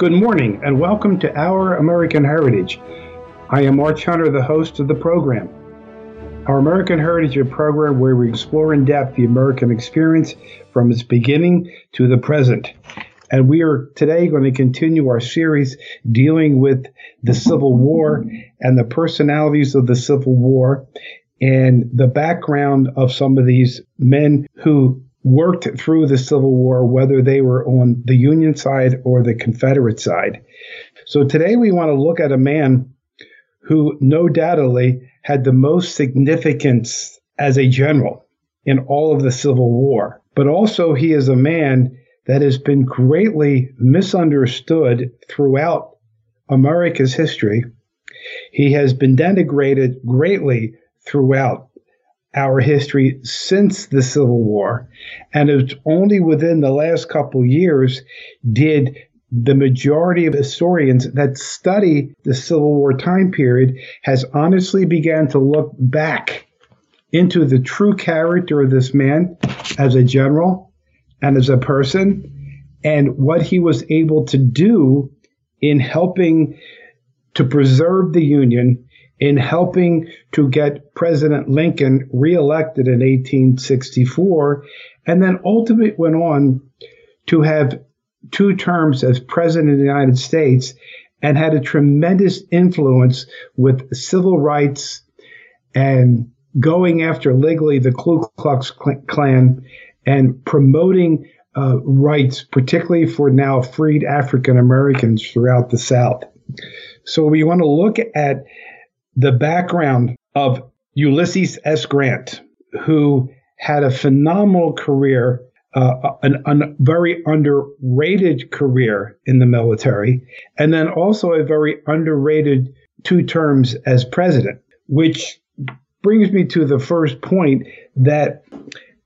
Good morning and welcome to Our American Heritage. I am March Hunter, the host of the program. Our American Heritage is a program where we explore in depth the American experience from its beginning to the present. And we are today going to continue our series dealing with the Civil War and the personalities of the Civil War and the background of some of these men who worked through the Civil War, whether they were on the Union side or the Confederate side. So today we want to look at a man who no doubtedly had the most significance as a general in all of the Civil War. But also, he is a man that has been greatly misunderstood throughout America's history. He has been denigrated greatly throughout our history since the Civil War. And it's only within the last couple years did the majority of historians that study the Civil War time period has honestly began to look back into the true character of this man as a general and as a person and what he was able to do in helping to preserve the Union in helping to get President Lincoln reelected in 1864, and then ultimately went on to have two terms as President of the United States and had a tremendous influence with civil rights and going after legally the Ku Klux Klan and promoting uh, rights, particularly for now freed African Americans throughout the South. So we want to look at the background of Ulysses S. Grant, who had a phenomenal career, uh, a very underrated career in the military, and then also a very underrated two terms as president, which brings me to the first point that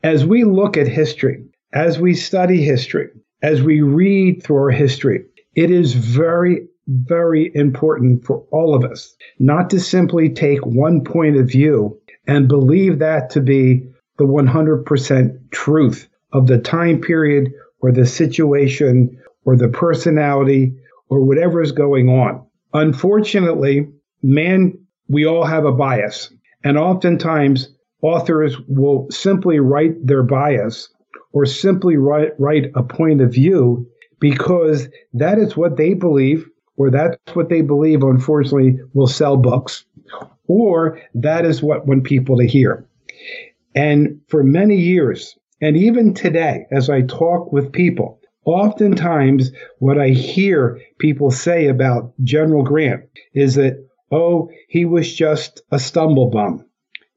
as we look at history, as we study history, as we read through our history, it is very very important for all of us not to simply take one point of view and believe that to be the 100% truth of the time period or the situation or the personality or whatever is going on. Unfortunately, man, we all have a bias. And oftentimes, authors will simply write their bias or simply write, write a point of view because that is what they believe or that's what they believe, unfortunately, will sell books, or that is what want people to hear. And for many years, and even today, as I talk with people, oftentimes what I hear people say about General Grant is that, oh, he was just a stumble bum.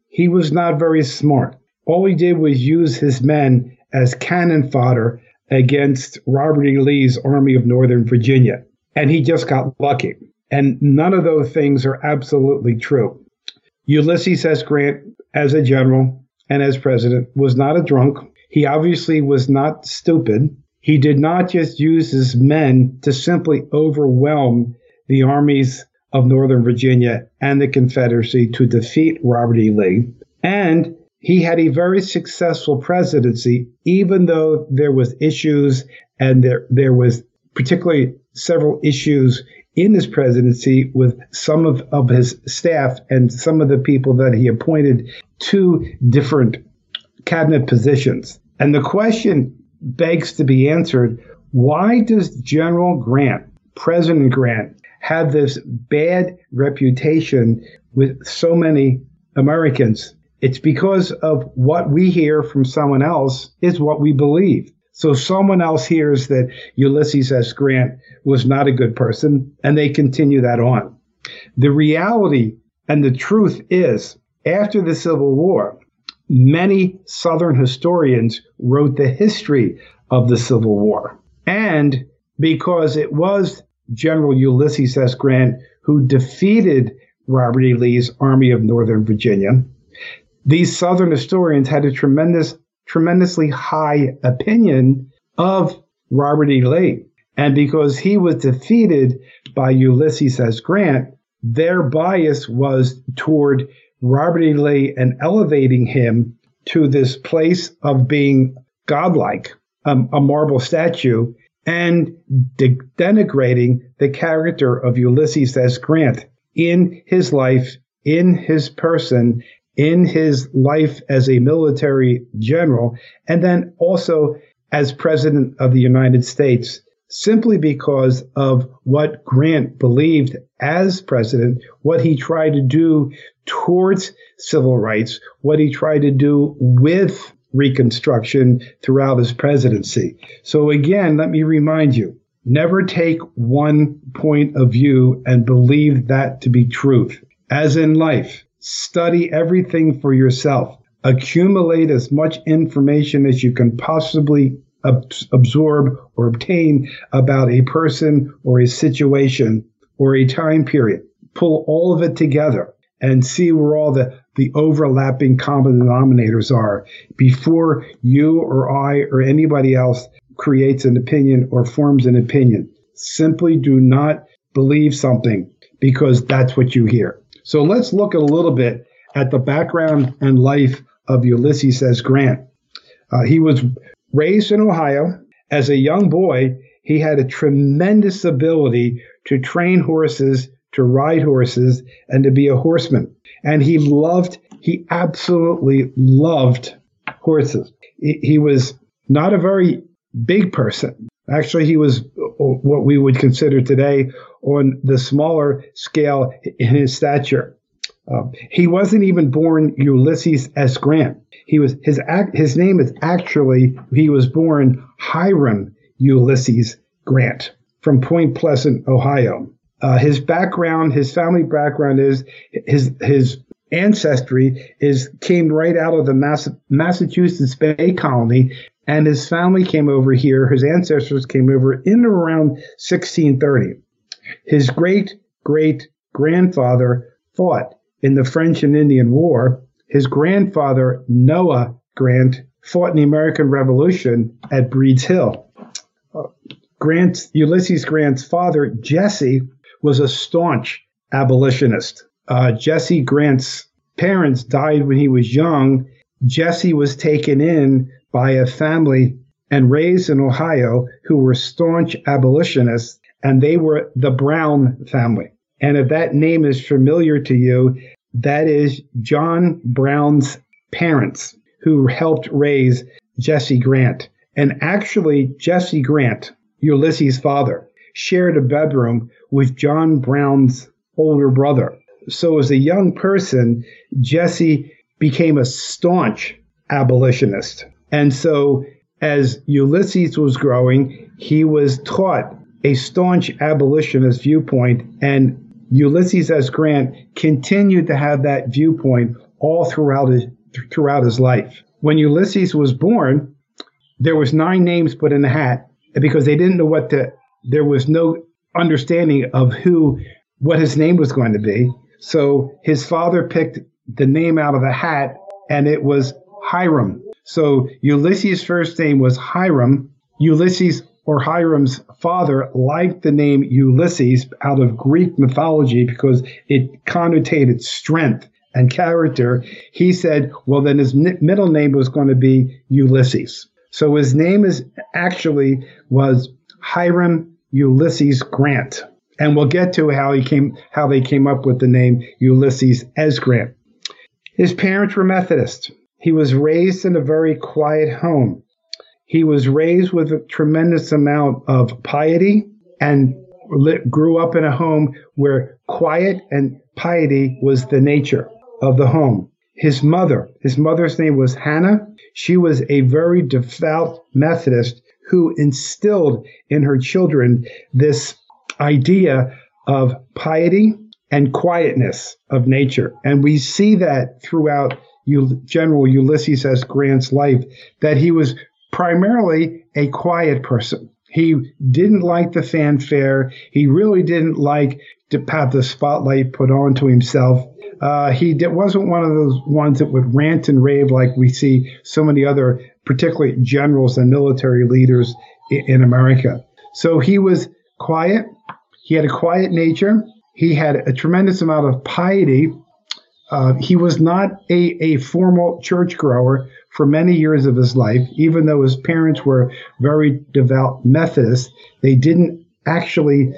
He was not very smart. All he did was use his men as cannon fodder against Robert E. Lee's Army of Northern Virginia and he just got lucky. And none of those things are absolutely true. Ulysses S. Grant, as a general and as president, was not a drunk. He obviously was not stupid. He did not just use his men to simply overwhelm the armies of Northern Virginia and the Confederacy to defeat Robert E. Lee. And he had a very successful presidency, even though there was issues and there, there was particularly several issues in his presidency with some of, of his staff and some of the people that he appointed to different cabinet positions. And the question begs to be answered why does General Grant, President Grant, have this bad reputation with so many Americans? It's because of what we hear from someone else is what we believe. So someone else hears that Ulysses S. Grant was not a good person, and they continue that on. The reality and the truth is, after the Civil War, many Southern historians wrote the history of the Civil War. And because it was General Ulysses S. Grant who defeated Robert E. Lee's Army of Northern Virginia, these Southern historians had a tremendous tremendously high opinion of Robert E. Lee. And because he was defeated by Ulysses S. Grant, their bias was toward Robert E. Lee and elevating him to this place of being godlike, um, a marble statue, and de- denigrating the character of Ulysses S. Grant in his life, in his person, in his life as a military general, and then also as president of the United States, simply because of what Grant believed as president, what he tried to do towards civil rights, what he tried to do with Reconstruction throughout his presidency. So, again, let me remind you never take one point of view and believe that to be truth. As in life, study everything for yourself. Accumulate as much information as you can possibly ab- absorb or obtain about a person or a situation or a time period. Pull all of it together and see where all the, the overlapping common denominators are before you or I or anybody else creates an opinion or forms an opinion. Simply do not believe something because that's what you hear. So let's look a little bit at the background and life of Ulysses S. Grant. Uh, he was raised in Ohio. As a young boy, he had a tremendous ability to train horses to ride horses and to be a horseman. And he loved, he absolutely loved horses. He, he was not a very big person. Actually, he was what we would consider today on the smaller scale in his stature. Uh, he wasn't even born Ulysses S. Grant. He was his act, his name is actually he was born Hiram Ulysses Grant from Point Pleasant, Ohio. Uh, his background, his family background is his his ancestry is came right out of the Mass- Massachusetts Bay Colony, and his family came over here. His ancestors came over in around 1630. His great great grandfather fought in the French and Indian War. His grandfather Noah Grant fought in the American Revolution at Breed's Hill. Grant Ulysses Grant's father Jesse was a staunch abolitionist. Uh, Jesse Grant's parents died when he was young. Jesse was taken in by a family and raised in Ohio who were staunch abolitionists, and they were the Brown family. And if that name is familiar to you, that is John Brown's parents who helped raise Jesse Grant. And actually, Jesse Grant, Ulysses' father, shared a bedroom with John Brown's older brother. So, as a young person, Jesse became a staunch abolitionist. And so, as Ulysses was growing, he was taught a staunch abolitionist viewpoint, and Ulysses S. Grant continued to have that viewpoint all throughout his, throughout his life. When Ulysses was born, there was nine names put in the hat because they didn't know what to there was no understanding of who, what his name was going to be. So his father picked the name out of a hat and it was Hiram. So Ulysses' first name was Hiram. Ulysses or Hiram's father liked the name Ulysses out of Greek mythology because it connotated strength and character. He said, well, then his middle name was going to be Ulysses. So his name is actually was Hiram Ulysses Grant. And we'll get to how he came how they came up with the name Ulysses S. Grant. His parents were Methodist. He was raised in a very quiet home. He was raised with a tremendous amount of piety and grew up in a home where quiet and piety was the nature of the home. His mother, his mother's name was Hannah. She was a very devout Methodist who instilled in her children this idea of piety and quietness of nature. And we see that throughout General Ulysses S. Grant's life, that he was primarily a quiet person. He didn't like the fanfare. He really didn't like to have the spotlight put onto himself. Uh, he did, wasn't one of those ones that would rant and rave like we see so many other particularly generals and military leaders in, in America. So he was quiet. He had a quiet nature. He had a tremendous amount of piety. Uh, he was not a, a formal churchgoer for many years of his life, even though his parents were very devout Methodists. They didn't actually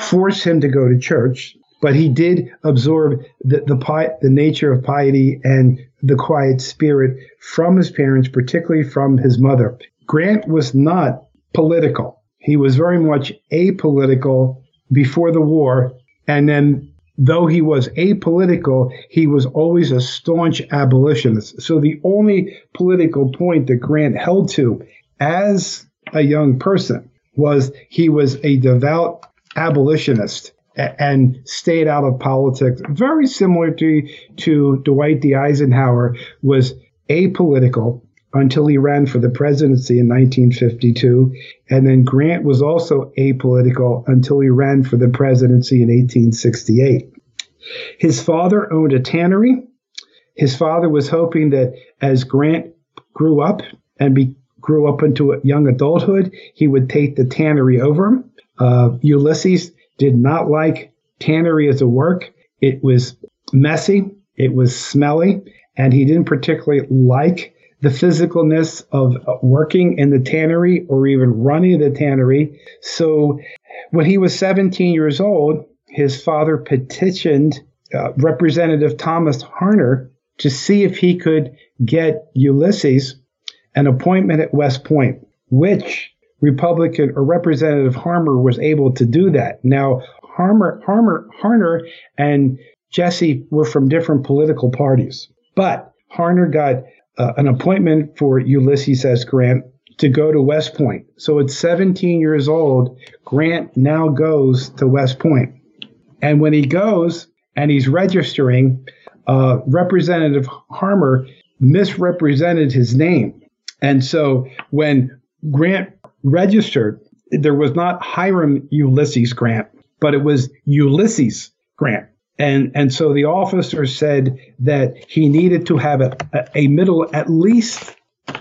force him to go to church, but he did absorb the, the, pi- the nature of piety and the quiet spirit from his parents, particularly from his mother. Grant was not political. He was very much apolitical before the war. And then, though he was apolitical, he was always a staunch abolitionist. So the only political point that Grant held to as a young person was he was a devout abolitionist and stayed out of politics. Very similar to, to Dwight D. Eisenhower was apolitical until he ran for the presidency in 1952. And then Grant was also apolitical until he ran for the presidency in 1868. His father owned a tannery. His father was hoping that as Grant grew up and be, grew up into young adulthood, he would take the tannery over. Uh, Ulysses did not like tannery as a work. It was messy, it was smelly, and he didn't particularly like the physicalness of working in the tannery or even running the tannery. So when he was 17 years old, his father petitioned uh, Representative Thomas Harner to see if he could get Ulysses an appointment at West Point, which Republican or Representative Harmer was able to do that. Now, Harmer, Harmer, Harner and Jesse were from different political parties, but Harner got uh, an appointment for Ulysses S. Grant to go to West Point. So at 17 years old, Grant now goes to West Point. And when he goes and he's registering, uh, Representative Harmer misrepresented his name. And so when Grant registered, there was not Hiram Ulysses Grant, but it was Ulysses Grant. And, and so the officer said that he needed to have a, a middle, at least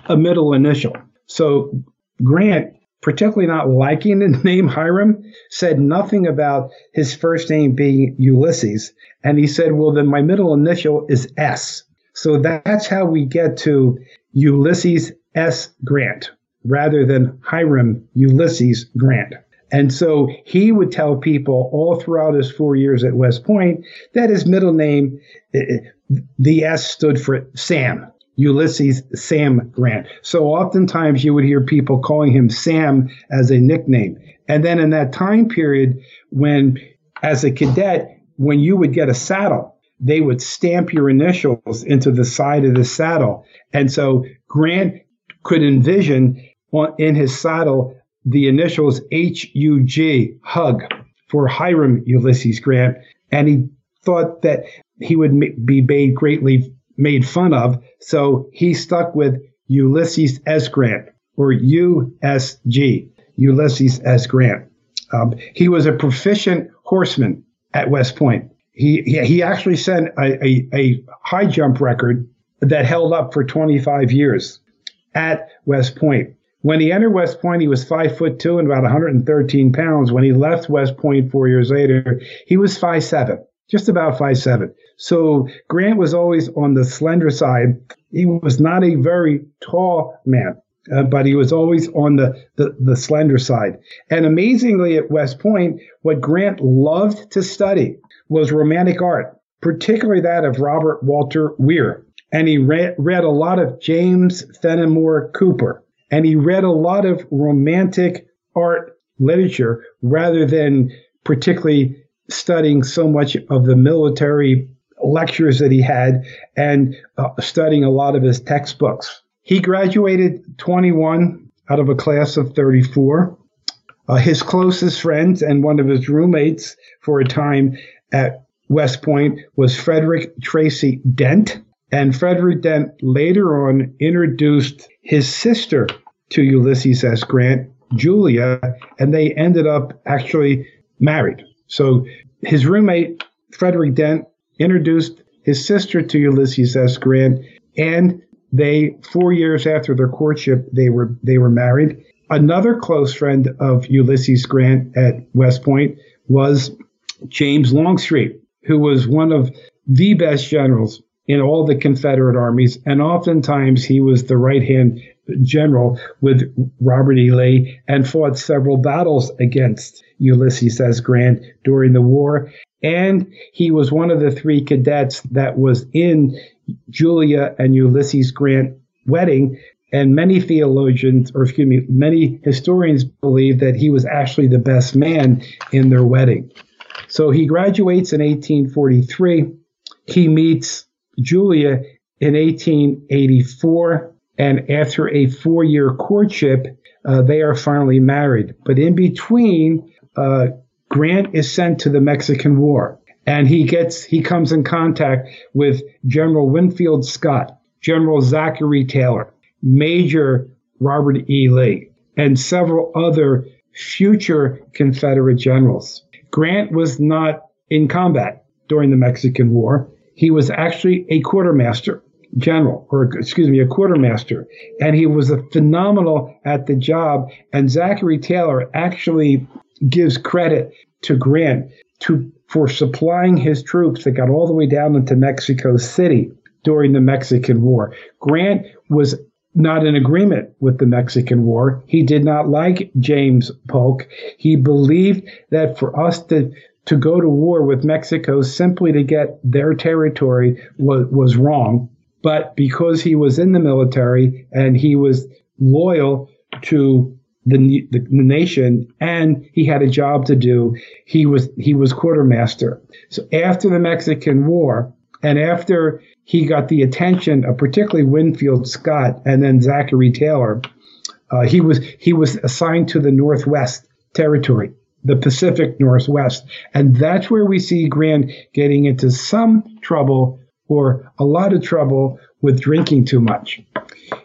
a middle initial. So Grant, particularly not liking the name Hiram, said nothing about his first name being Ulysses. And he said, well, then my middle initial is S. So that's how we get to Ulysses S. Grant rather than Hiram Ulysses Grant. And so he would tell people all throughout his four years at West Point that his middle name, the S stood for Sam, Ulysses Sam Grant. So oftentimes you would hear people calling him Sam as a nickname. And then in that time period, when as a cadet, when you would get a saddle, they would stamp your initials into the side of the saddle. And so Grant could envision in his saddle the initials HUG, hug, for Hiram Ulysses Grant, and he thought that he would be made greatly made fun of, so he stuck with Ulysses S. Grant, or USG, Ulysses S. Grant. Um, he was a proficient horseman at West Point. He, he, he actually set a, a, a high jump record that held up for 25 years at West Point. When he entered West Point, he was five foot two and about 113 pounds. When he left West Point four years later, he was five seven, just about five seven. So Grant was always on the slender side. He was not a very tall man, uh, but he was always on the, the, the slender side. And amazingly, at West Point, what Grant loved to study was romantic art, particularly that of Robert Walter Weir. And he read, read a lot of James Fenimore Cooper and he read a lot of romantic art literature rather than particularly studying so much of the military lectures that he had and uh, studying a lot of his textbooks. He graduated 21 out of a class of 34. Uh, his closest friends and one of his roommates for a time at West Point was Frederick Tracy Dent. And Frederick Dent later on introduced his sister to Ulysses S. Grant, Julia, and they ended up actually married. So his roommate, Frederick Dent, introduced his sister to Ulysses S. Grant, and they, four years after their courtship, they were they were married. Another close friend of Ulysses Grant at West Point was James Longstreet, who was one of the best generals in all the Confederate armies, and oftentimes he was the right hand general with Robert E. Lee and fought several battles against Ulysses S. Grant during the war. And he was one of the three cadets that was in Julia and Ulysses Grant wedding. And many theologians, or excuse me, many historians believe that he was actually the best man in their wedding. So he graduates in 1843. He meets Julia in 1884. And after a four year courtship, uh, they are finally married. But in between, uh, Grant is sent to the Mexican War and he gets he comes in contact with General Winfield Scott, General Zachary Taylor, Major Robert E. Lee, and several other future Confederate generals. Grant was not in combat during the Mexican War. He was actually a quartermaster general, or excuse me, a quartermaster, and he was a phenomenal at the job. And Zachary Taylor actually gives credit to Grant to for supplying his troops that got all the way down into Mexico City during the Mexican War. Grant was not in agreement with the Mexican War. He did not like James Polk. He believed that for us to to go to war with Mexico simply to get their territory was, was wrong. But because he was in the military and he was loyal to the, the, nation and he had a job to do, he was he was quartermaster. So after the Mexican War and after he got the attention of particularly Winfield Scott and then Zachary Taylor. Uh, he was he was assigned to the Northwest Territory, the Pacific Northwest, and that's where we see Grant getting into some trouble or a lot of trouble with drinking too much.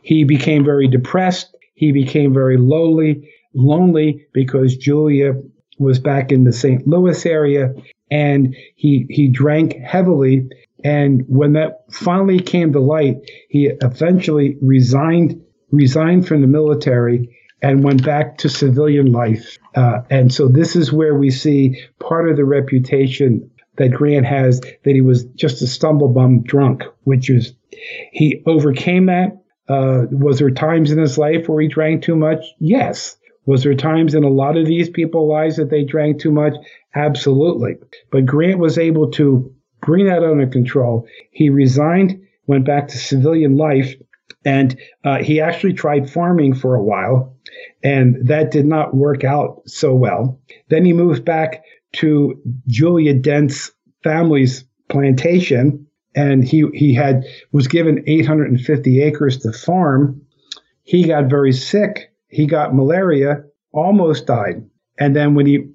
He became very depressed. He became very lowly, lonely because Julia was back in the St. Louis area, and he he drank heavily and when that finally came to light, he eventually resigned resigned from the military and went back to civilian life. Uh, and so this is where we see part of the reputation that Grant has that he was just a stumblebum drunk, which is he overcame that. Uh, was there times in his life where he drank too much? Yes. Was there times in a lot of these people's lives that they drank too much? Absolutely. But Grant was able to bring that under control. He resigned, went back to civilian life, and uh, he actually tried farming for a while, and that did not work out so well. Then he moved back to Julia Dent's family's plantation, and he he had was given 850 acres to farm. He got very sick. He got malaria, almost died. And then when he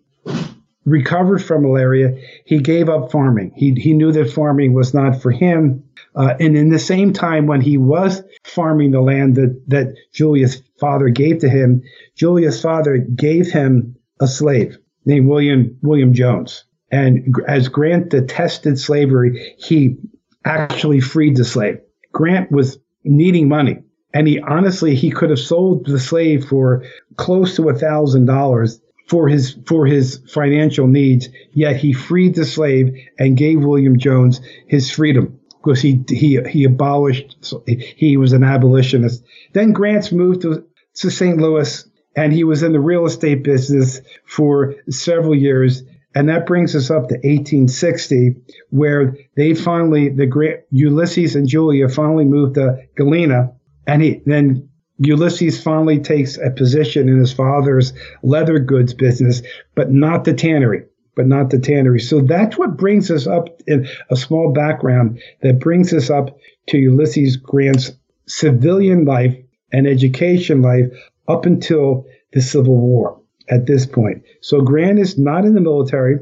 recovered from malaria, he gave up farming. He, he knew that farming was not for him. Uh, and in the same time, when he was farming the land that, that Julia's father gave to him, Julia's father gave him a slave named William, William Jones. And as Grant detested slavery, he actually freed the slave. Grant was needing money. And he honestly, he could have sold the slave for close to a thousand dollars for his for his financial needs. Yet he freed the slave and gave William Jones his freedom because he he he abolished. He was an abolitionist. Then Grant's moved to, to St. Louis and he was in the real estate business for several years. And that brings us up to 1860, where they finally, the great Ulysses and Julia finally moved to Galena. And he, then Ulysses finally takes a position in his father's leather goods business, but not the tannery, but not the tannery. So that's what brings us up in a small background that brings us up to Ulysses Grant's civilian life and education life up until the Civil War at this point. So Grant is not in the military.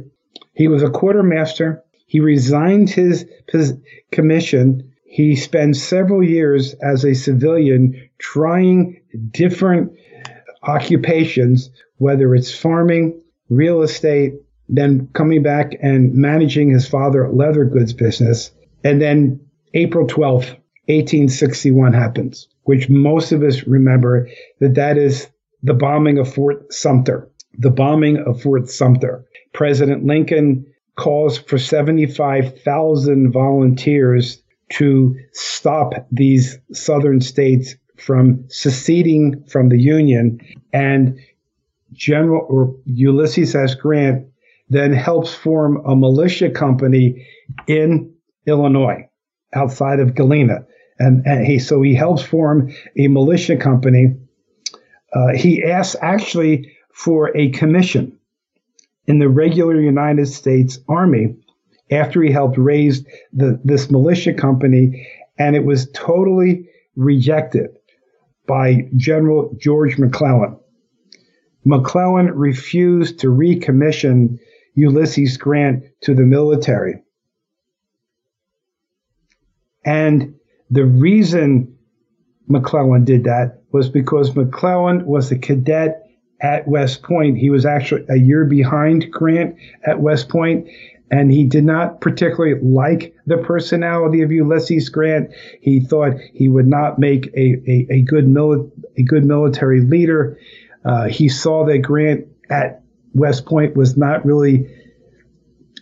He was a quartermaster. He resigned his, commission he spends several years as a civilian trying different occupations, whether it's farming, real estate, then coming back and managing his father leather goods business. And then April 12th, 1861 happens, which most of us remember that that is the bombing of Fort Sumter, the bombing of Fort Sumter. President Lincoln calls for 75,000 volunteers to stop these southern states from seceding from the Union. And General Ulysses S. Grant then helps form a militia company in Illinois outside of Galena. And, and he, so he helps form a militia company. Uh, he asks actually for a commission in the regular United States Army after he helped raise the, this militia company, and it was totally rejected by General George McClellan. McClellan refused to recommission Ulysses Grant to the military. And the reason McClellan did that was because McClellan was a cadet at West Point. He was actually a year behind Grant at West Point, and he did not particularly like the personality of Ulysses Grant. He thought he would not make a, a, a good mili- a good military leader. Uh, he saw that Grant at West Point was not really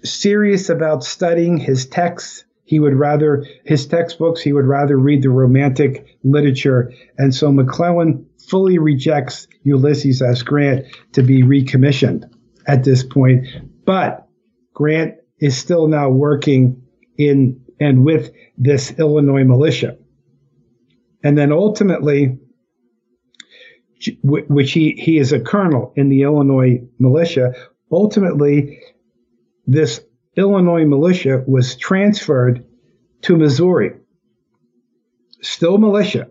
serious about studying his texts. He would rather his textbooks. He would rather read the romantic literature, and so McClellan fully rejects Ulysses S. Grant to be recommissioned at this point. But Grant is still now working in and with this Illinois militia. And then ultimately, which he, he is a colonel in the Illinois militia, ultimately, this Illinois militia was transferred to Missouri. Still militia,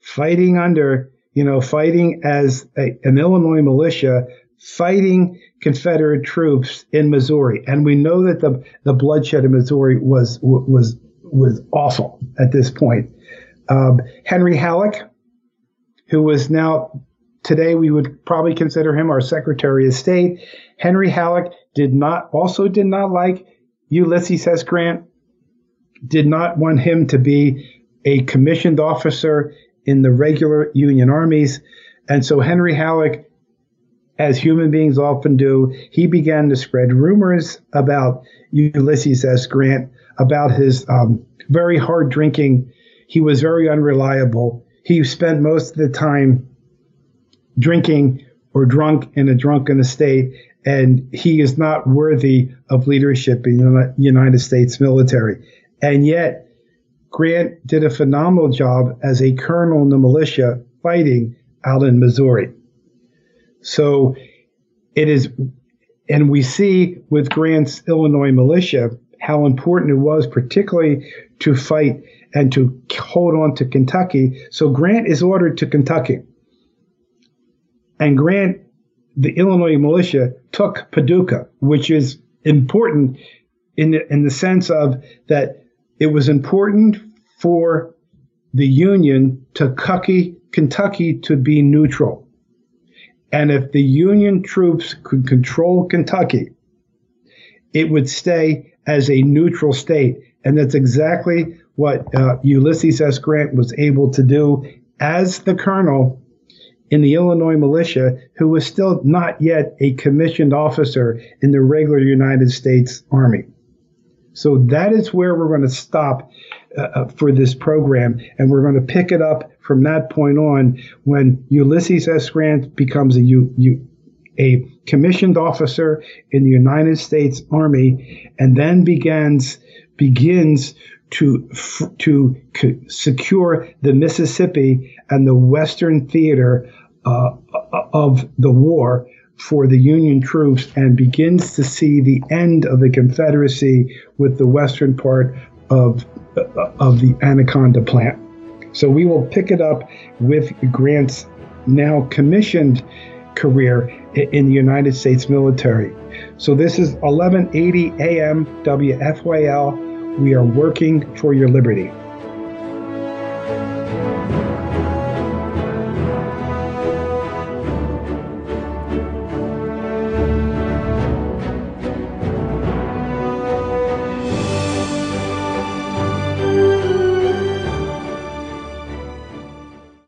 fighting under, you know, fighting as a, an Illinois militia, fighting Confederate troops in Missouri. And we know that the, the bloodshed in Missouri was, was, was awful at this point. Um, Henry Halleck, who was now today we would probably consider him our Secretary of State. Henry Halleck did not also did not like Ulysses S. Grant, did not want him to be a commissioned officer in the regular Union armies. And so Henry Halleck, as human beings often do, he began to spread rumors about Ulysses S. Grant, about his um, very hard drinking. He was very unreliable. He spent most of the time drinking or drunk in a drunken state and he is not worthy of leadership in the United States military. And yet, Grant did a phenomenal job as a colonel in the militia fighting out in Missouri. So it is, and we see with Grant's Illinois militia how important it was, particularly to fight and to hold on to Kentucky. So Grant is ordered to Kentucky. And Grant the Illinois militia took Paducah, which is important in the, in the sense of that it was important for the Union to Kentucky, Kentucky to be neutral. And if the Union troops could control Kentucky, it would stay as a neutral state. And that's exactly what uh, Ulysses S. Grant was able to do as the colonel in the Illinois militia who was still not yet a commissioned officer in the regular United States Army. So that is where we're going to stop uh, uh for this program, and we're going to pick it up from that point on when Ulysses S. Grant becomes a, U, U, a commissioned officer in the United States Army, and then begins begins to to secure the Mississippi and the Western theater uh, of the war for the Union troops and begins to see the end of the Confederacy with the western part of uh, of the Anaconda plan. So we will pick it up with Grant's now commissioned career in the United States military. So this is 1180 AM WFYL. We are working for your liberty.